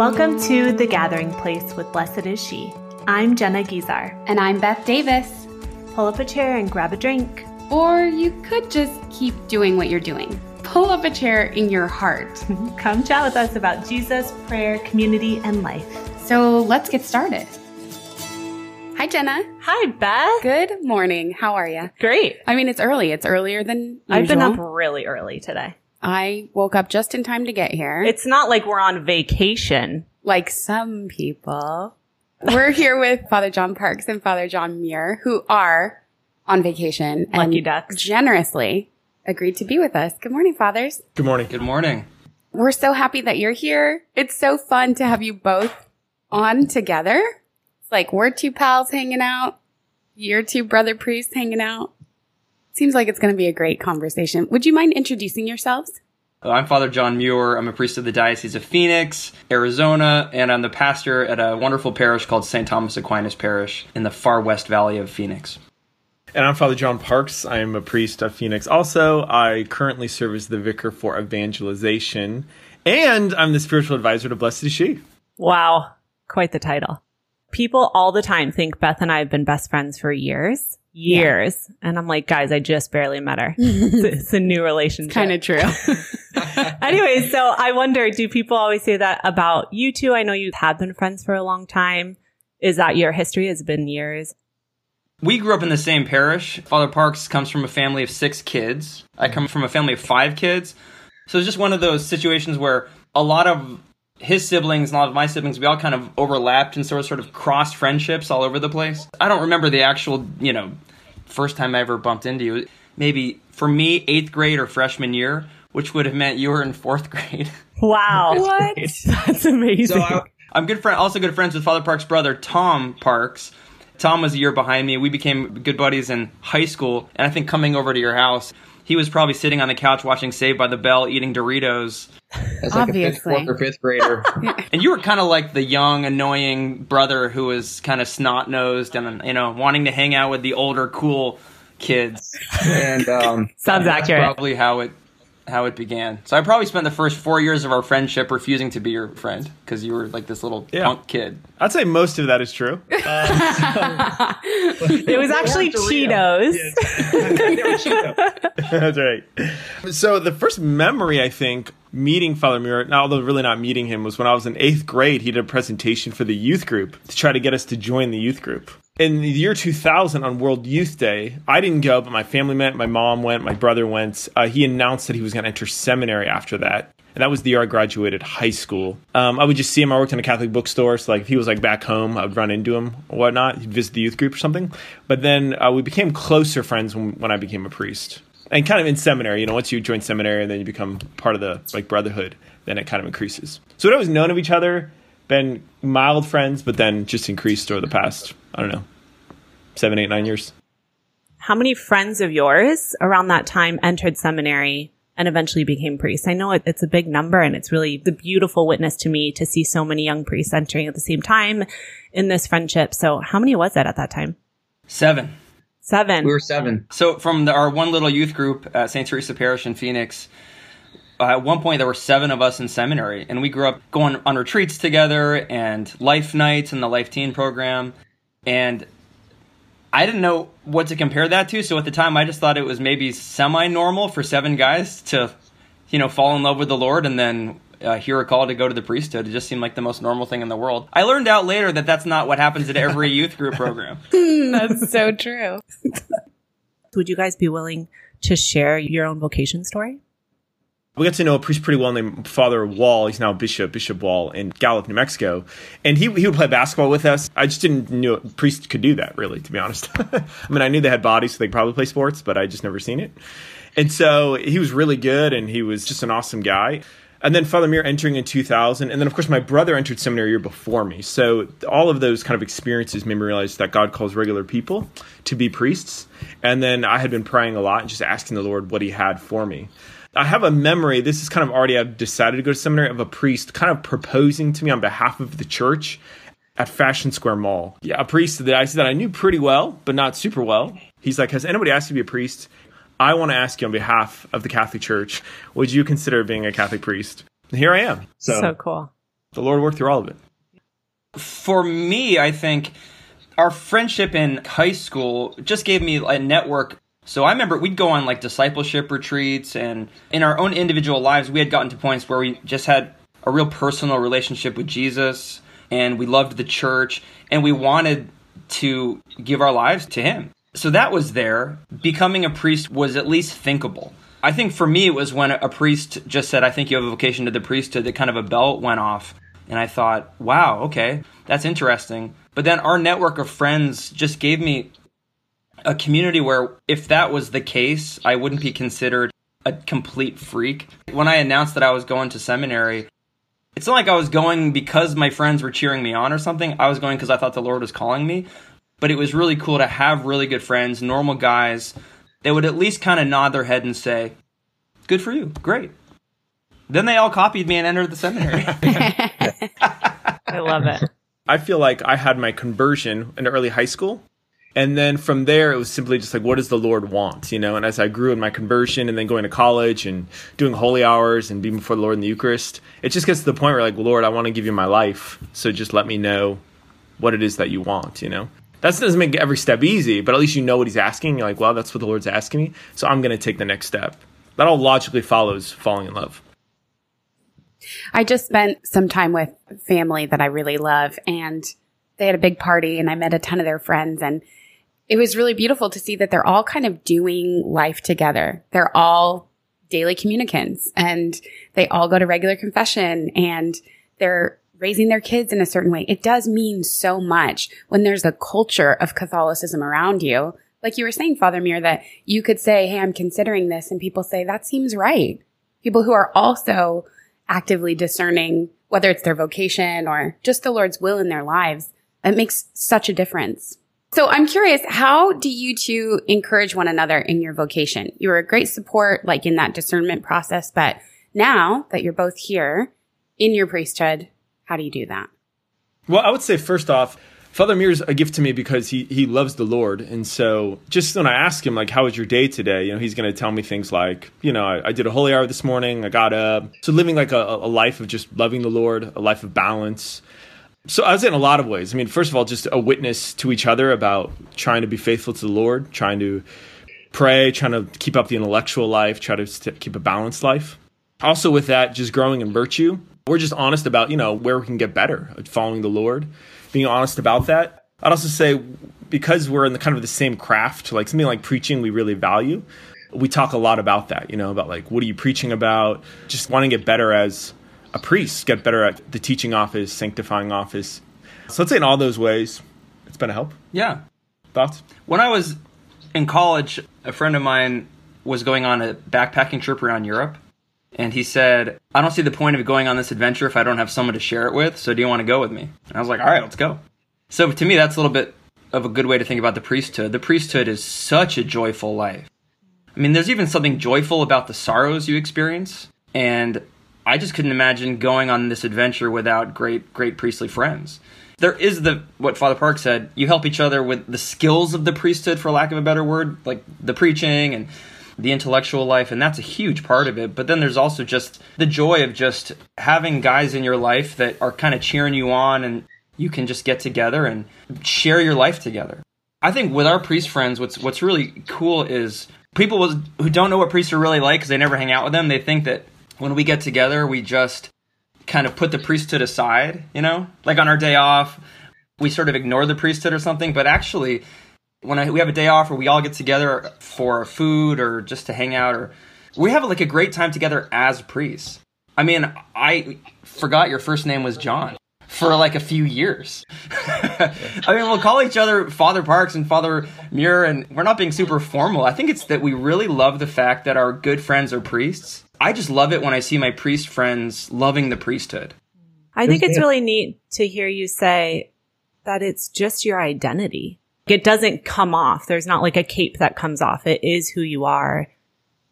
Welcome to The Gathering Place with Blessed is She. I'm Jenna Guizar. And I'm Beth Davis. Pull up a chair and grab a drink. Or you could just keep doing what you're doing. Pull up a chair in your heart. Come chat with us about Jesus, prayer, community, and life. So let's get started. Hi, Jenna. Hi, Beth. Good morning. How are you? Great. I mean, it's early. It's earlier than usual. I've been up really early today. I woke up just in time to get here. It's not like we're on vacation. like some people. We're here with Father John Parks and Father John Muir, who are on vacation Lucky and ducks. generously agreed to be with us. Good morning, fathers. Good morning. Good morning. We're so happy that you're here. It's so fun to have you both on together. It's like we're two pals hanging out. You're two brother priests hanging out. Seems like it's going to be a great conversation. Would you mind introducing yourselves? Uh, I'm Father John Muir. I'm a priest of the Diocese of Phoenix, Arizona, and I'm the pastor at a wonderful parish called St. Thomas Aquinas Parish in the far west valley of Phoenix. And I'm Father John Parks. I am a priest of Phoenix. Also, I currently serve as the vicar for evangelization, and I'm the spiritual advisor to Blessed is She. Wow. Quite the title. People all the time think Beth and I have been best friends for years. Years. And I'm like, guys, I just barely met her. it's, it's a new relationship. Kind of true. anyway, so I wonder, do people always say that about you two? I know you have been friends for a long time. Is that your history? Has it been years? We grew up in the same parish. Father Parks comes from a family of six kids. I come from a family of five kids. So it's just one of those situations where a lot of his siblings and a lot of my siblings, we all kind of overlapped and sort of sort of crossed friendships all over the place. I don't remember the actual, you know, first time I ever bumped into you. Maybe for me, eighth grade or freshman year, which would have meant you were in fourth grade. Wow. What? That's amazing. So I, I'm good friend, also good friends with Father Parks' brother, Tom Parks. Tom was a year behind me. We became good buddies in high school, and I think coming over to your house, he was probably sitting on the couch watching Saved by the Bell, eating Doritos, As like a fifth, fourth or fifth grader. and you were kind of like the young, annoying brother who was kind of snot nosed and you know wanting to hang out with the older, cool kids. and um, Sounds That's accurate. probably how it how it began. So I probably spent the first four years of our friendship refusing to be your friend because you were like this little Yeah. punk kid. I'd say most of that is true. Uh, it was actually Cheetos. That's right. So the first memory I think meeting Father Muir, although really not meeting him, was when I was in eighth grade. He did a presentation for the youth group to try to get us to join the youth group. In the year 2000 on World Youth Day, I didn't go, but my family went, my mom went, my brother went. Uh, he announced that he was going to enter seminary after that. And that was the year I graduated high school. Um, I would just see him. I worked in a Catholic bookstore, so like if he was like back home, I would run into him or whatnot. He'd visit the youth group or something. But then uh, we became closer friends when, when I became a priest, and kind of in seminary. You know, once you join seminary and then you become part of the like brotherhood, then it kind of increases. So we'd always known of each other, been mild friends, but then just increased over the past I don't know seven, eight, nine years. How many friends of yours around that time entered seminary and eventually became priests? I know it, it's a big number and it's really the beautiful witness to me to see so many young priests entering at the same time in this friendship. So how many was that at that time? Seven. Seven. we were seven. So from the, our one little youth group at St. Teresa Parish in Phoenix, uh, at one point there were seven of us in seminary, and we grew up going on retreats together and life nights and the Life Teen program, and I didn't know what to compare that to. So at the time, I just thought it was maybe semi-normal for seven guys to, you know, fall in love with the Lord and then uh, hear a call to go to the priesthood. It just seemed like the most normal thing in the world. I learned out later that that's not what happens at every youth group program. That's so true. Would you guys be willing to share your own vocation story? we got to know a priest pretty well named Father Wall. He's now Bishop Bishop Wall in Gallup, New Mexico, and he he would play basketball with us. I just didn't know a priest could do that, really, to be honest. I mean, I knew they had bodies, so they could probably play sports, but I just never seen it. And so he was really good, and he was just an awesome guy. And then Father Muir entering in 2000, and then of course my brother entered seminary a year before me. So all of those kind of experiences made me realize that God calls regular people to be priests. And then I had been praying a lot and just asking the Lord what He had for me. I have a memory. This is kind of already I've decided to go to seminary of a priest kind of proposing to me on behalf of the church at Fashion Square Mall. Yeah, a priest that I that I knew pretty well, but not super well. He's like, "Has anybody asked you to be a priest?" I want to ask you on behalf of the Catholic Church, would you consider being a Catholic priest? And here I am. So, cool. The Lord worked through all of it. For me, I think our friendship in high school just gave me a network. So I remember we'd go on like discipleship retreats, and in our own individual lives, we had gotten to points where we just had a real personal relationship with Jesus, and we loved the church, and we wanted to give our lives to Him. So that was there. Becoming a priest was at least thinkable. I think for me, it was when a priest just said, I think you have a vocation to the priesthood, that kind of a belt went off. And I thought, wow, okay, that's interesting. But then our network of friends just gave me a community where if that was the case, I wouldn't be considered a complete freak. When I announced that I was going to seminary, it's not like I was going because my friends were cheering me on or something. I was going because I thought the Lord was calling me. But it was really cool to have really good friends, normal guys. They would at least kind of nod their head and say, Good for you. Great. Then they all copied me and entered the seminary. I love it. I feel like I had my conversion in early high school. And then from there, it was simply just like, what does the Lord want? You know, and as I grew in my conversion and then going to college and doing holy hours and being before the Lord in the Eucharist, it just gets to the point where, like, Lord, I want to give you my life. So just let me know what it is that you want, you know? That doesn't make every step easy, but at least you know what he's asking. You're like, well, that's what the Lord's asking me. So I'm going to take the next step. That all logically follows falling in love. I just spent some time with family that I really love and they had a big party and I met a ton of their friends and it was really beautiful to see that they're all kind of doing life together. They're all daily communicants and they all go to regular confession and they're raising their kids in a certain way. It does mean so much when there's a culture of Catholicism around you. Like you were saying, Father Muir, that you could say, Hey, I'm considering this. And people say, that seems right. People who are also actively discerning whether it's their vocation or just the Lord's will in their lives. It makes such a difference. So I'm curious, how do you two encourage one another in your vocation? You were a great support, like in that discernment process, but now that you're both here in your priesthood, how do you do that? Well, I would say first off, Father Muir is a gift to me because he he loves the Lord, and so just when I ask him like, "How was your day today?" You know, he's going to tell me things like, "You know, I, I, did a holy hour this morning. I got up." So living like a, a life of just loving the Lord, a life of balance. So I was in a lot of ways. I mean, first of all, just a witness to each other about trying to be faithful to the Lord, trying to pray, trying to keep up the intellectual life, try to st- keep a balanced life. Also, with that, just growing in virtue. We're just honest about you know where we can get better at following the Lord being honest about that. I'd also say because we're in the kind of the same craft, like something like preaching, we really value. We talk a lot about that, you know, about like what are you preaching about? Just wanting to get better as a priest, get better at the teaching office, sanctifying office. So let's say in all those ways, it's been a help. Yeah. Thoughts? When I was in college, a friend of mine was going on a backpacking trip around Europe. And he said, I don't see the point of going on this adventure if I don't have someone to share it with. So do you want to go with me? And I was like, all right, let's go. So to me, that's a little bit of a good way to think about the priesthood. The priesthood is such a joyful life. I mean, there's even something joyful about the sorrows you experience. And I just couldn't imagine going on this adventure without great, great priestly friends. There is the, what Father Park said, you help each other with the skills of the priesthood, for lack of a better word, like the preaching and the intellectual life, and that's a huge part of it. But then there's also just the joy of just having guys in your life that are kind of cheering you on, and you can just get together and share your life together. I think with our priest friends, what's what's really cool is people who don't know what priests are really like because they never hang out with them. They think that when we get together, we just kind of put the priesthood aside, you know, like on our day off, we sort of ignore the priesthood or something. But actually, when I, we have a day off or we all get together for food or just to hang out or we have like a great time together as priests. I mean, I forgot your first name was John for like a few years. I mean, we'll call each other Father Parks and Father Muir, and we're not being super formal. I think it's that we really love the fact that our good friends are priests. I just love it when I see my priest friends loving the priesthood. I think it's really neat to hear you say that it's just your identity it doesn't come off. There's not like a cape that comes off. It is who you are.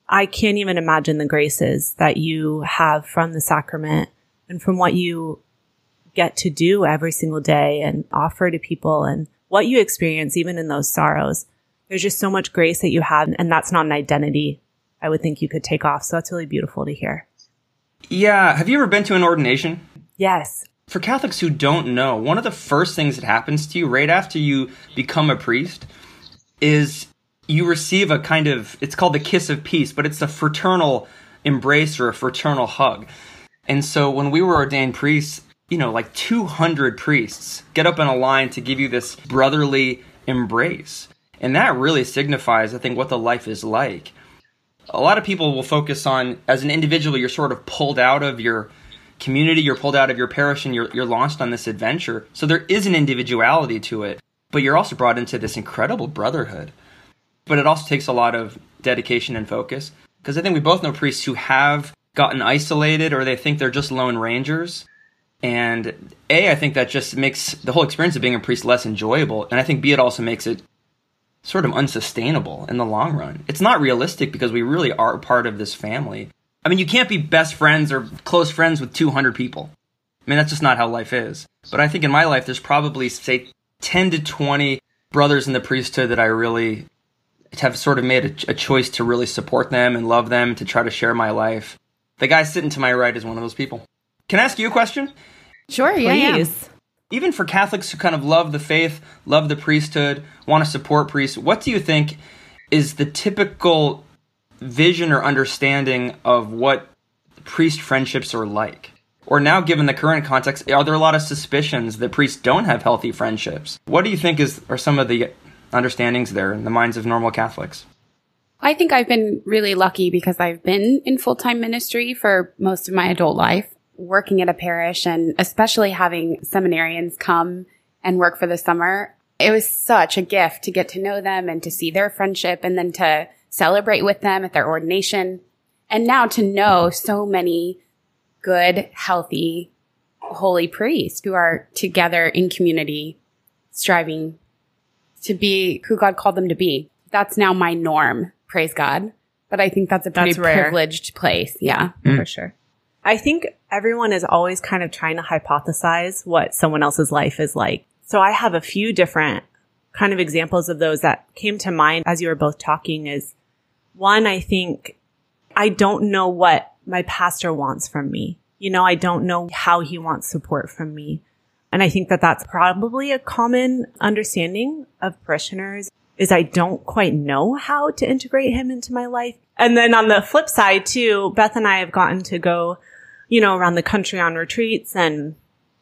I can't even imagine the graces that you have from the sacrament and from what you get to do every single day and offer to people and what you experience even in those sorrows. There's just so much grace that you have and that's not an identity I would think you could take off. So that's really beautiful to hear. Yeah. Have you ever been to an ordination? Yes. For Catholics who don't know, one of the first things that happens to you right after you become a priest is you receive a kind of, it's called the kiss of peace, but it's a fraternal embrace or a fraternal hug. And so when we were ordained priests, you know, like 200 priests get up in a line to give you this brotherly embrace. And that really signifies, I think, what the life is like. A lot of people will focus on, as an individual, you're sort of pulled out of your community, you're pulled out of your parish, and you're, you're launched on this adventure. So there is an individuality to it, but you're also brought into this incredible brotherhood. But it also takes a lot of dedication and focus. Because I think we both know priests who have gotten isolated or they think they're just lone rangers. And A, I think that just makes the whole experience of being a priest less enjoyable. And I think B, it also makes it sort of unsustainable in the long run. It's not realistic because we really are part of this family. I mean, you can't be best friends or close friends with 200 people. I mean, that's just not how life is. But I think in my life, there's probably, say, 10 to 20 brothers in the priesthood that I really have sort of made a, a choice to really support them and love them, to try to share my life. The guy sitting to my right is one of those people. Can I ask you a question? Sure, yeah, yeah. Please. Even for Catholics who kind of love the faith, love the priesthood, want to support priests, what do you think is the typical vision or understanding of what priest friendships are like? Or now, given the current context, are there a lot of suspicions that priests don't have healthy friendships? What do you think is are some of the understandings there in the minds of normal Catholics? I think I've been really lucky because I've been in full time ministry for most of my adult life, working at a parish and especially having seminarians come and work for the summer. It was such a gift to get to know them and to see their friendship and then to celebrate with them at their ordination. And now to know so many good, healthy, holy priests who are together in community, striving to be who God called them to be. That's now my norm. Praise God. But I think that's a pretty That's privileged place. Yeah. Mm. for sure. I think everyone is always kind of trying to hypothesize what someone else's life is like. So I have a few different kind of examples of those that came to mind as you were both talking is one, I think I don't know what my pastor wants from me. You know, I don't know how he wants support from me. And I think that that's probably a common understanding of parishioners is I don't quite know how to integrate him into my life. And then on the flip side too, Beth and I have gotten to go, you know, around the country on retreats and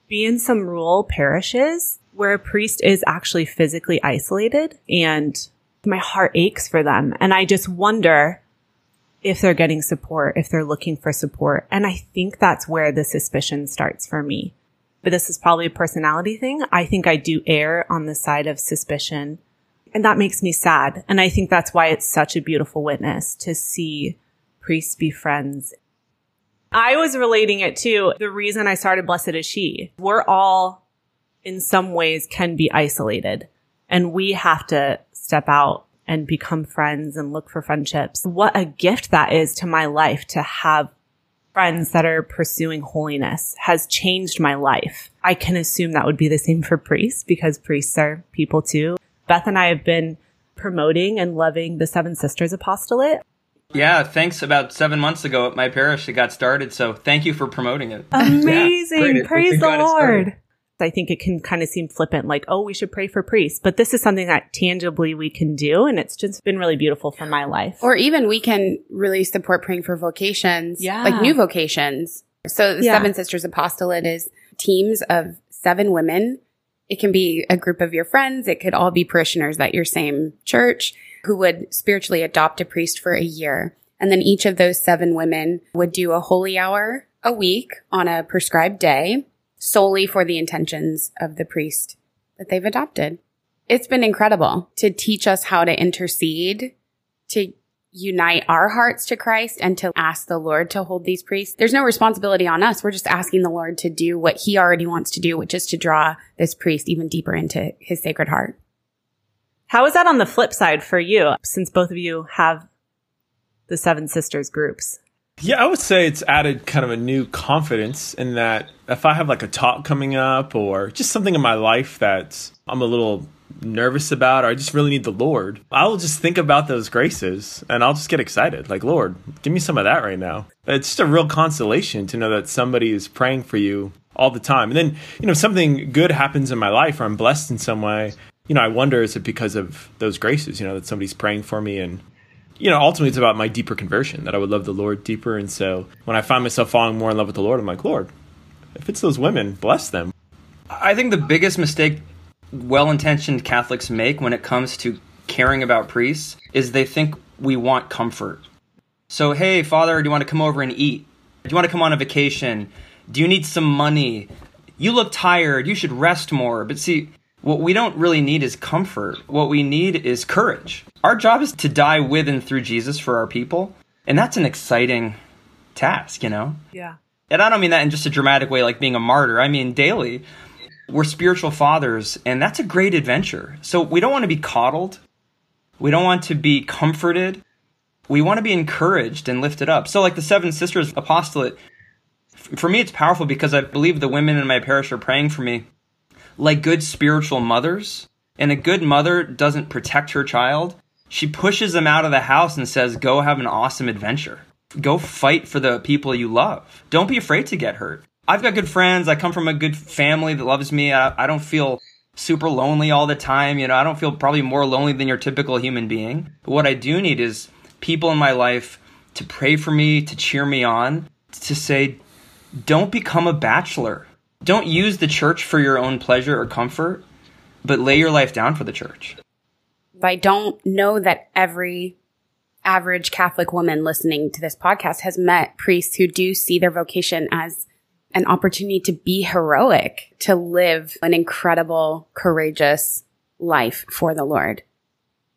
be in some rural parishes where a priest is actually physically isolated and my heart aches for them. And I just wonder if they're getting support, if they're looking for support. And I think that's where the suspicion starts for me. But this is probably a personality thing. I think I do err on the side of suspicion. And that makes me sad. And I think that's why it's such a beautiful witness to see priests be friends. I was relating it to the reason I started Blessed is She. We're all in some ways can be isolated and we have to step out and become friends and look for friendships. What a gift that is to my life to have friends that are pursuing holiness has changed my life. I can assume that would be the same for priests because priests are people too. Beth and I have been promoting and loving the Seven Sisters Apostolate. Yeah, thanks. About seven months ago at my parish, it got started. So thank you for promoting it. Amazing. We Praise the. Lord. I think it can kind of seem flippant, like, oh, we should pray for priests. But this is something that tangibly we can do. And it's just been really beautiful for my life. Or even we can really support praying for vocations, Yeah. like new vocations. So the Yeah. Seven Sisters Apostolate is teams of seven women. It can be a group of your friends. It could all be parishioners at your same church who would spiritually adopt a priest for a year. And then each of those seven women would do a holy hour a week on a prescribed day solely for the intentions of the priest that they've adopted. It's been incredible to teach us how to intercede, to unite our hearts to Christ and to ask the Lord to hold these priests. There's no responsibility on us. We're just asking the Lord to do what he already wants to do, which is to draw this priest even deeper into his sacred heart. How is that on the flip side for you, since both of you have the Seven Sisters groups? Yeah, I would say it's added kind of a new confidence in that if I have like a talk coming up or just something in my life that I'm a little nervous about or I just really need the Lord, I'll just think about those graces and I'll just get excited. Like, Lord, give me some of that right now. It's just a real consolation to know that somebody is praying for you all the time. And then, you know, if something good happens in my life or I'm blessed in some way, you know, I wonder is it because of those graces, you know, that somebody's praying for me and you know, ultimately it's about my deeper conversion, that I would love the Lord deeper. And so when I find myself falling more in love with the Lord, I'm like, Lord, if it's those women, bless them. I think the biggest mistake well intentioned Catholics make when it comes to caring about priests is they think we want comfort. So, hey, Father, do you want to come over and eat? Do you want to come on a vacation? Do you need some money? You look tired. You should rest more. But see, what we don't really need is comfort. What we need is courage. Our job is to die with and through Jesus for our people. And that's an exciting task, you know? Yeah. And I don't mean that in just a dramatic way, like being a martyr. I mean, daily, we're spiritual fathers, and that's a great adventure. So we don't want to be coddled. We don't want to be comforted. We want to be encouraged and lifted up. So, like the Seven Sisters apostolate, for me, it's powerful because I believe the women in my parish are praying for me like good spiritual mothers. And a good mother doesn't protect her child. She pushes them out of the house and says, Go have an awesome adventure. Go fight for the people you love. Don't be afraid to get hurt. I've got good friends. I come from a good family that loves me. I, I don't feel super lonely all the time. You know, I don't feel probably more lonely than your typical human being. But what I do need is people in my life to pray for me, to cheer me on, to say, don't become a bachelor. Don't use the church for your own pleasure or comfort, but lay your life down for the church. But I don't know that every average Catholic woman listening to this podcast has met priests who do see their vocation as an opportunity to be heroic, to live an incredible, courageous life for the Lord.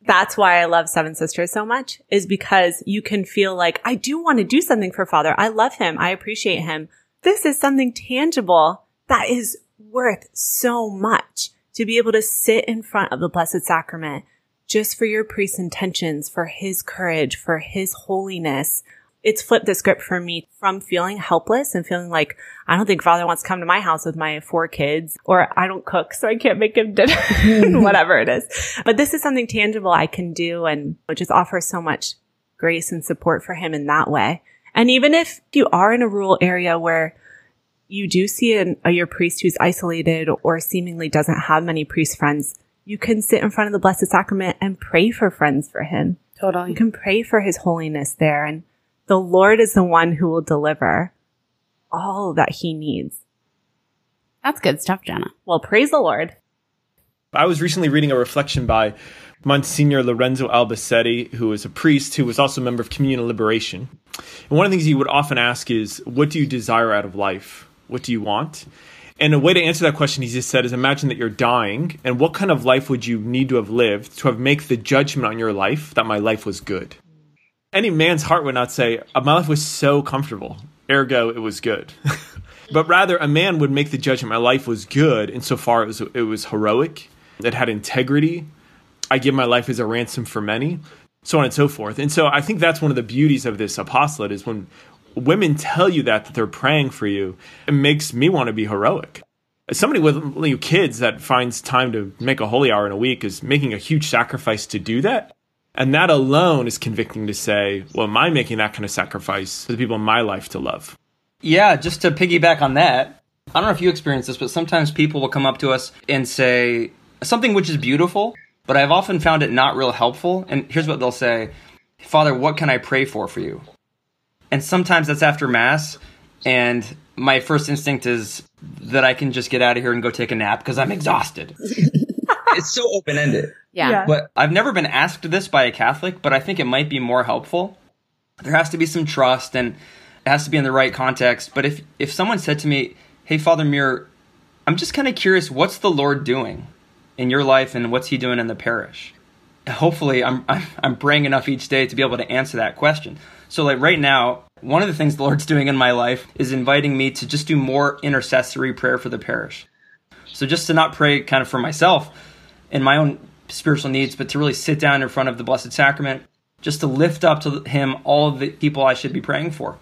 That's why I love Seven Sisters so much is because you can feel like I do want to do something for Father. I love him. I appreciate him. This is something tangible that is worth so much to be able to sit in front of the Blessed Sacrament just for your priest's intentions, for his courage, for his holiness. It's flipped the script for me from feeling helpless and feeling like I don't think father wants to come to my house with my four kids or I don't cook, so I can't make him dinner, mm-hmm. whatever it is. But this is something tangible I can do and just offer so much grace and support for him in that way. And even if you are in a rural area where you do see an, a, your priest who's isolated or seemingly doesn't have many priest friends, you can sit in front of the Blessed Sacrament and pray for friends for him. Totally. You can pray for his holiness there. And the Lord is the one who will deliver all that he needs. That's good stuff, Jenna. Well, praise the Lord. I was recently reading a reflection by Monsignor Lorenzo Albacete, who is a priest who was also a member of Communion Liberation. And one of the things he would often ask is, What do you desire out of life? What do you want? And a way to answer that question, he just said, is imagine that you're dying, and what kind of life would you need to have lived to have make the judgment on your life that my life was good? Any man's heart would not say, uh, my life was so comfortable, ergo it was good. but rather, a man would make the judgment my life was good insofar as it was heroic, it had integrity, I give my life as a ransom for many, so on and so forth. And so I think that's one of the beauties of this apostolate is when women tell you that that they're praying for you, it makes me want to be heroic. Somebody with kids that finds time to make a holy hour in a week is making a huge sacrifice to do that. And that alone is convicting to say, well, am I making that kind of sacrifice for the people in my life to love? Yeah, just to piggyback on that, I don't know if you experience this, but sometimes people will come up to us and say something which is beautiful, but I've often found it not real helpful. And here's what they'll say Father, what can I pray for for you? And sometimes that's after Mass. And my first instinct is that I can just get out of here and go take a nap because I'm exhausted. it's so open ended. Yeah. Yeah. But I've never been asked this by a Catholic, but I think it might be more helpful. There has to be some trust and it has to be in the right context. But if if someone said to me, "Hey, Father Muir, I'm just kind of curious, what's the Lord doing in your life, and what's He doing in the parish?" Hopefully, I'm I'm, I'm praying enough each day to be able to answer that question. So, like right now, one of the things the Lord's doing in my life is inviting me to just do more intercessory prayer for the parish. So, just to not pray kind of for myself and my own spiritual needs, but to really sit down in front of the Blessed Sacrament, just to lift up to Him all of the people I should be praying for.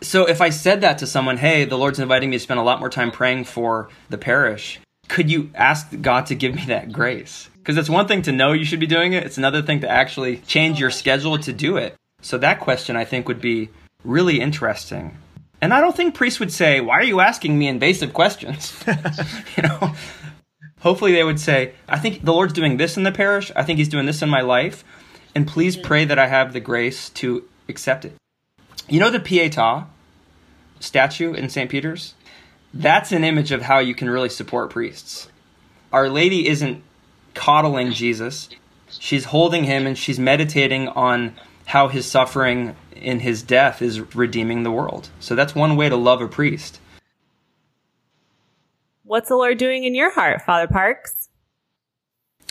So, if I said that to someone, hey, the Lord's inviting me to spend a lot more time praying for the parish, could you ask God to give me that grace? Because it's one thing to know you should be doing it, it's another thing to actually change your schedule to do it. So, that question I think would be really interesting. And I don't think priests would say, Why are you asking me invasive questions? you know? Hopefully they would say, I think the Lord's doing this in the parish. I think he's doing this in my life. And please pray that I have the grace to accept it. You know the Pietà statue in St. Peter's? That's an image of how you can really support priests. Our Lady isn't coddling Jesus. She's holding him and she's meditating on how his suffering in his death is redeeming the world. So that's one way to love a priest. What's the Lord doing in your heart, Father Parks?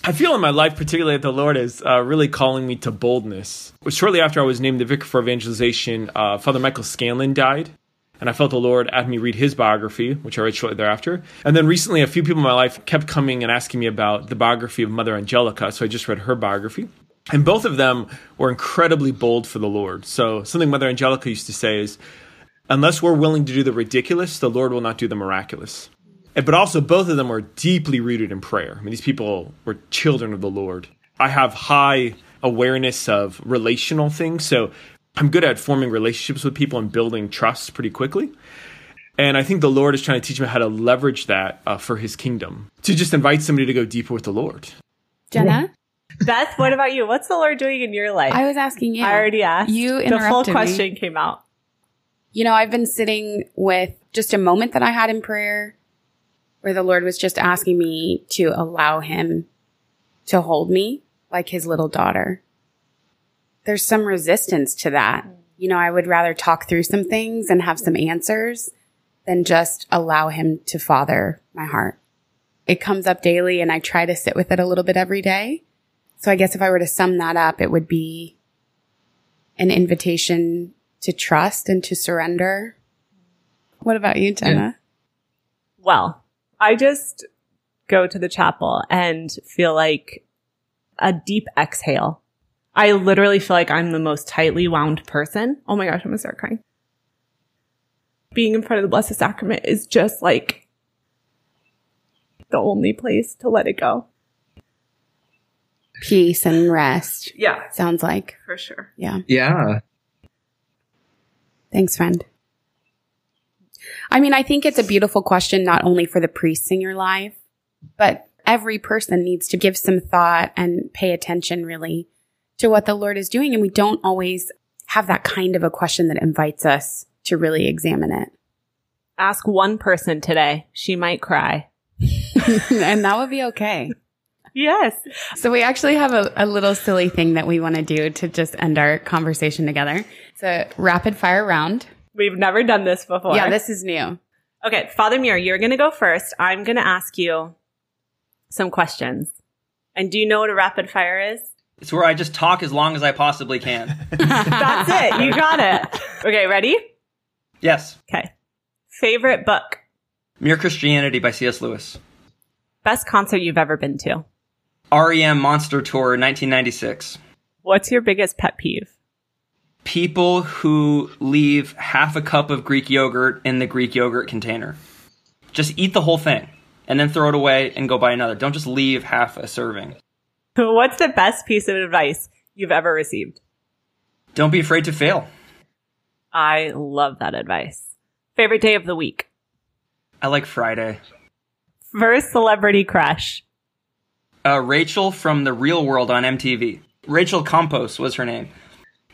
I feel in my life, particularly that the Lord is uh, really calling me to boldness. Shortly after I was named the vicar for evangelization, uh, Father Michael Scanlon died. And I felt the Lord had me read his biography, which I read shortly thereafter. And then recently, a few people in my life kept coming and asking me about the biography of Mother Angelica. So I just read her biography. And both of them were incredibly bold for the Lord. So something Mother Angelica used to say is, unless we're willing to do the ridiculous, the Lord will not do the miraculous. But also, both of them were deeply rooted in prayer. I mean, these people were children of the Lord. I have high awareness of relational things. So I'm good at forming relationships with people and building trust pretty quickly. And I think the Lord is trying to teach me how to leverage that uh, for his kingdom, to just invite somebody to go deeper with the Lord. Jenna, Beth, what about you? What's the Lord doing in your life? I was asking you. I already asked. You interrupted the full interrupted me. question came out. You know, I've been sitting with just a moment that I had in prayer where the Lord was just asking me to allow him to hold me like his little daughter. There's some resistance to that. You know, I would rather talk through some things and have some answers than just allow him to father my heart. It comes up daily and I try to sit with it a little bit every day. So I guess if I were to sum that up, it would be an invitation to trust and to surrender. What about you, Jenna? Well, I just go to the chapel and feel like a deep exhale. I literally feel like I'm the most tightly wound person. Oh my gosh, I'm gonna start crying. Being in front of the Blessed Sacrament is just like the only place to let it go. Peace and rest. Yeah, Sounds like. for sure. Yeah. Yeah. Thanks, friend. I mean, I think it's a beautiful question, not only for the priests in your life, but every person needs to give some thought and pay attention really to what the Lord is doing. And we don't always have that kind of a question that invites us to really examine it. Ask one person today. She might cry. and that would be okay. Yes. So we actually have a, a little silly thing that we want to do to just end our conversation together. It's a rapid fire round. We've never done this before. Yeah, this is new. Okay, Father Muir, you're going to go first. I'm going to ask you some questions. And do you know what a rapid fire is? It's where I just talk as long as I possibly can. That's it. You got it. Okay, ready? yes. Okay. Favorite book? Mere Christianity by C.S. Lewis. Best concert you've ever been to? REM Monster Tour 1996. What's your biggest pet peeve? People who leave half a cup of Greek yogurt in the Greek yogurt container. Just eat the whole thing and then throw it away and go buy another. Don't just leave half a serving. What's the best piece of advice you've ever received? Don't be afraid to fail. I love that advice. Favorite day of the week? I like Friday. First celebrity crush? Uh, Rachel from The Real World on MTV. Rachel Campos was her name.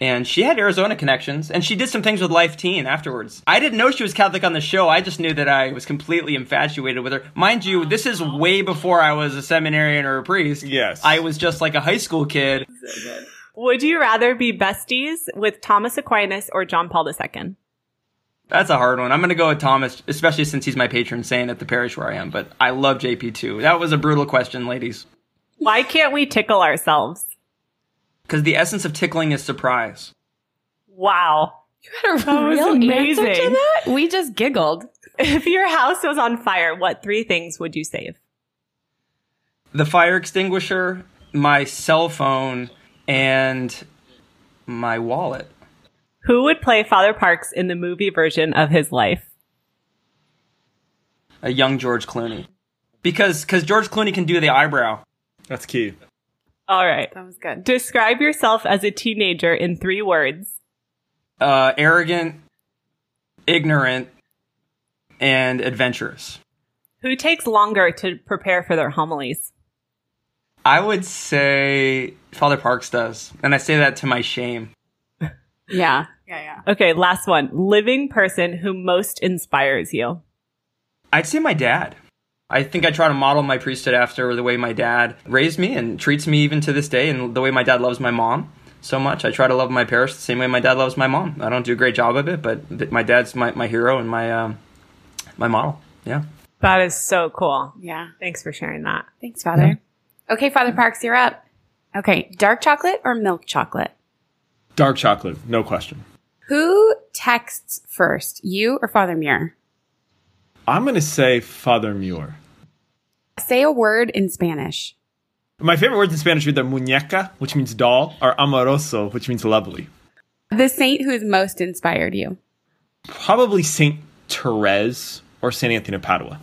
And she had Arizona connections, and she did some things with Life Teen afterwards. I didn't know she was Catholic on the show. I just knew that I was completely infatuated with her. Mind you, this is way before I was a seminarian or a priest. Yes. I was just like a high school kid. Would you rather be besties with Thomas Aquinas or John Paul II? That's a hard one. I'm going to go with Thomas, especially since he's my patron saint at the parish where I am. But I love JP too. That was a brutal question, ladies. Why can't we tickle ourselves? Because the essence of tickling is surprise. Wow. You had a That was real answer to that? We just giggled. If your house was on fire, what three things would you save? The fire extinguisher, my cell phone, and my wallet. Who would play Father Parks in the movie version of his life? A young George Clooney. Because cause George Clooney can do the eyebrow. That's key. All right. That was good. Describe yourself as a teenager in three words. Uh, arrogant, ignorant, and adventurous. Who takes longer to prepare for their homilies? I would say Father Parks does, and I say that to my shame. Yeah. Yeah, yeah. Okay, last one. Living person who most inspires you. I'd say my dad. I think I try to model my priesthood after the way my dad raised me and treats me even to this day, and the way my dad loves my mom so much. I try to love my parish the same way my dad loves my mom. I don't do a great job of it, but my dad's my, my hero and my um, my model. Yeah. That is so cool. Yeah. Thanks for sharing that. Thanks, Father. Okay, Father Parks, you're up. Okay, dark chocolate or milk chocolate? Dark chocolate, no question. Who texts first, you or Father Muir? I'm going to say Father Muir. Say a word in Spanish. My favorite words in Spanish are either muñeca, which means doll, or amoroso, which means lovely. The saint who has most inspired you. Probably Saint Therese or Saint Anthony of Padua.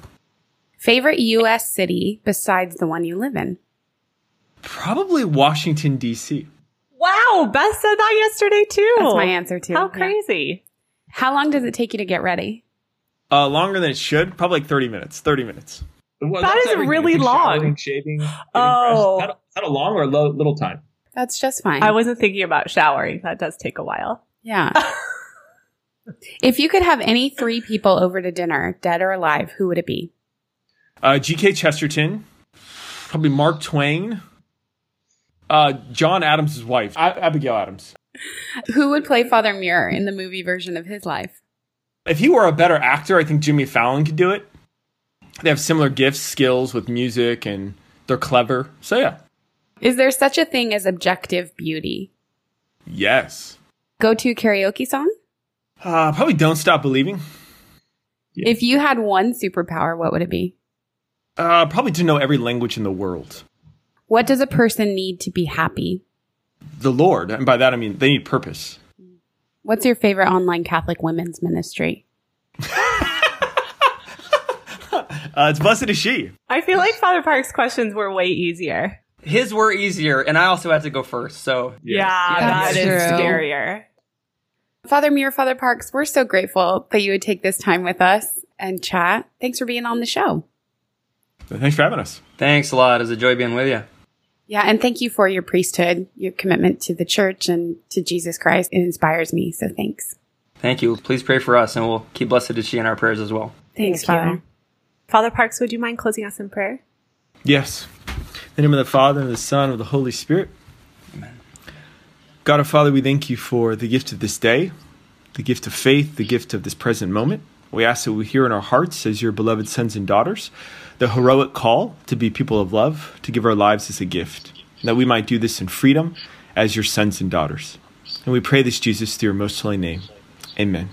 Favorite U.S. city besides the one you live in? Probably Washington D.C. Wow, Beth said that yesterday too. That's my answer too. How Yeah. crazy. How long does it take you to get ready? Uh, longer than it should, probably like 30 minutes. 30 minutes. Well, that's really long. Showering, shaving. getting Oh. dressed. Is that, is that a long or a lo- little time? That's just fine. I wasn't thinking about showering. That does take a while. yeah. if you could have any three people over to dinner, dead or alive, who would it be? Uh, G.K. Chesterton, probably Mark Twain, uh, John Adams' wife, A- Abigail Adams. Who would play Father Muir in the movie version of his life? If he were a better actor, I think Jimmy Fallon could do it. They have similar gifts, skills with music, and they're clever. So, yeah. Is there such a thing as objective beauty? Yes. Go to karaoke song? Uh, probably Don't Stop Believing. Yeah. If you had one superpower, what would it be? Uh, probably to know every language in the world. What does a person need to be happy? The Lord, and by that I mean they need purpose. What's your favorite online Catholic women's ministry? Uh, it's blessed is she. I feel like Father Park's questions were way easier. His were easier, and I also had to go first. So Yeah, That's that is true. scarier. Father Muir, Father Parks, we're so grateful that you would take this time with us and chat. Thanks for being on the show. Thanks for having us. thanks a lot. It was a joy being with you. Yeah, and thank you for your priesthood, your commitment to the church and to Jesus Christ. It inspires me, so thanks. Thank you. Please pray for us, and we'll keep blessed is she in our prayers as well. Thanks, Thank you. Father. Father Parks, would you mind closing us in prayer? Yes. In the name of the Father, and the Son, and of the Holy Spirit. God our Father, we thank you for the gift of this day, the gift of faith, the gift of this present moment. We ask that we hear in our hearts, as your beloved sons and daughters, the heroic call to be people of love, to give our lives as a gift, that we might do this in freedom as your sons and daughters. And we pray this, Jesus, through your most holy name. Amen.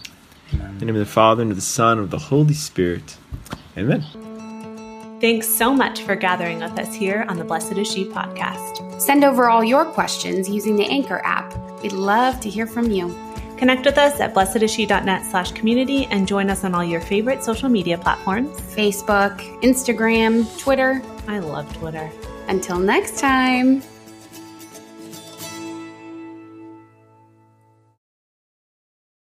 In the name of the Father, and of the Son, and of the Holy Spirit. Amen. Thanks so much for gathering with us here on the Blessed is She podcast. Send over all your questions using the Anchor app. We'd love to hear from you. Connect with us at blessedisshe.net slash community and join us on all your favorite social media platforms. Facebook, Instagram, Twitter. I love Twitter. Until next time.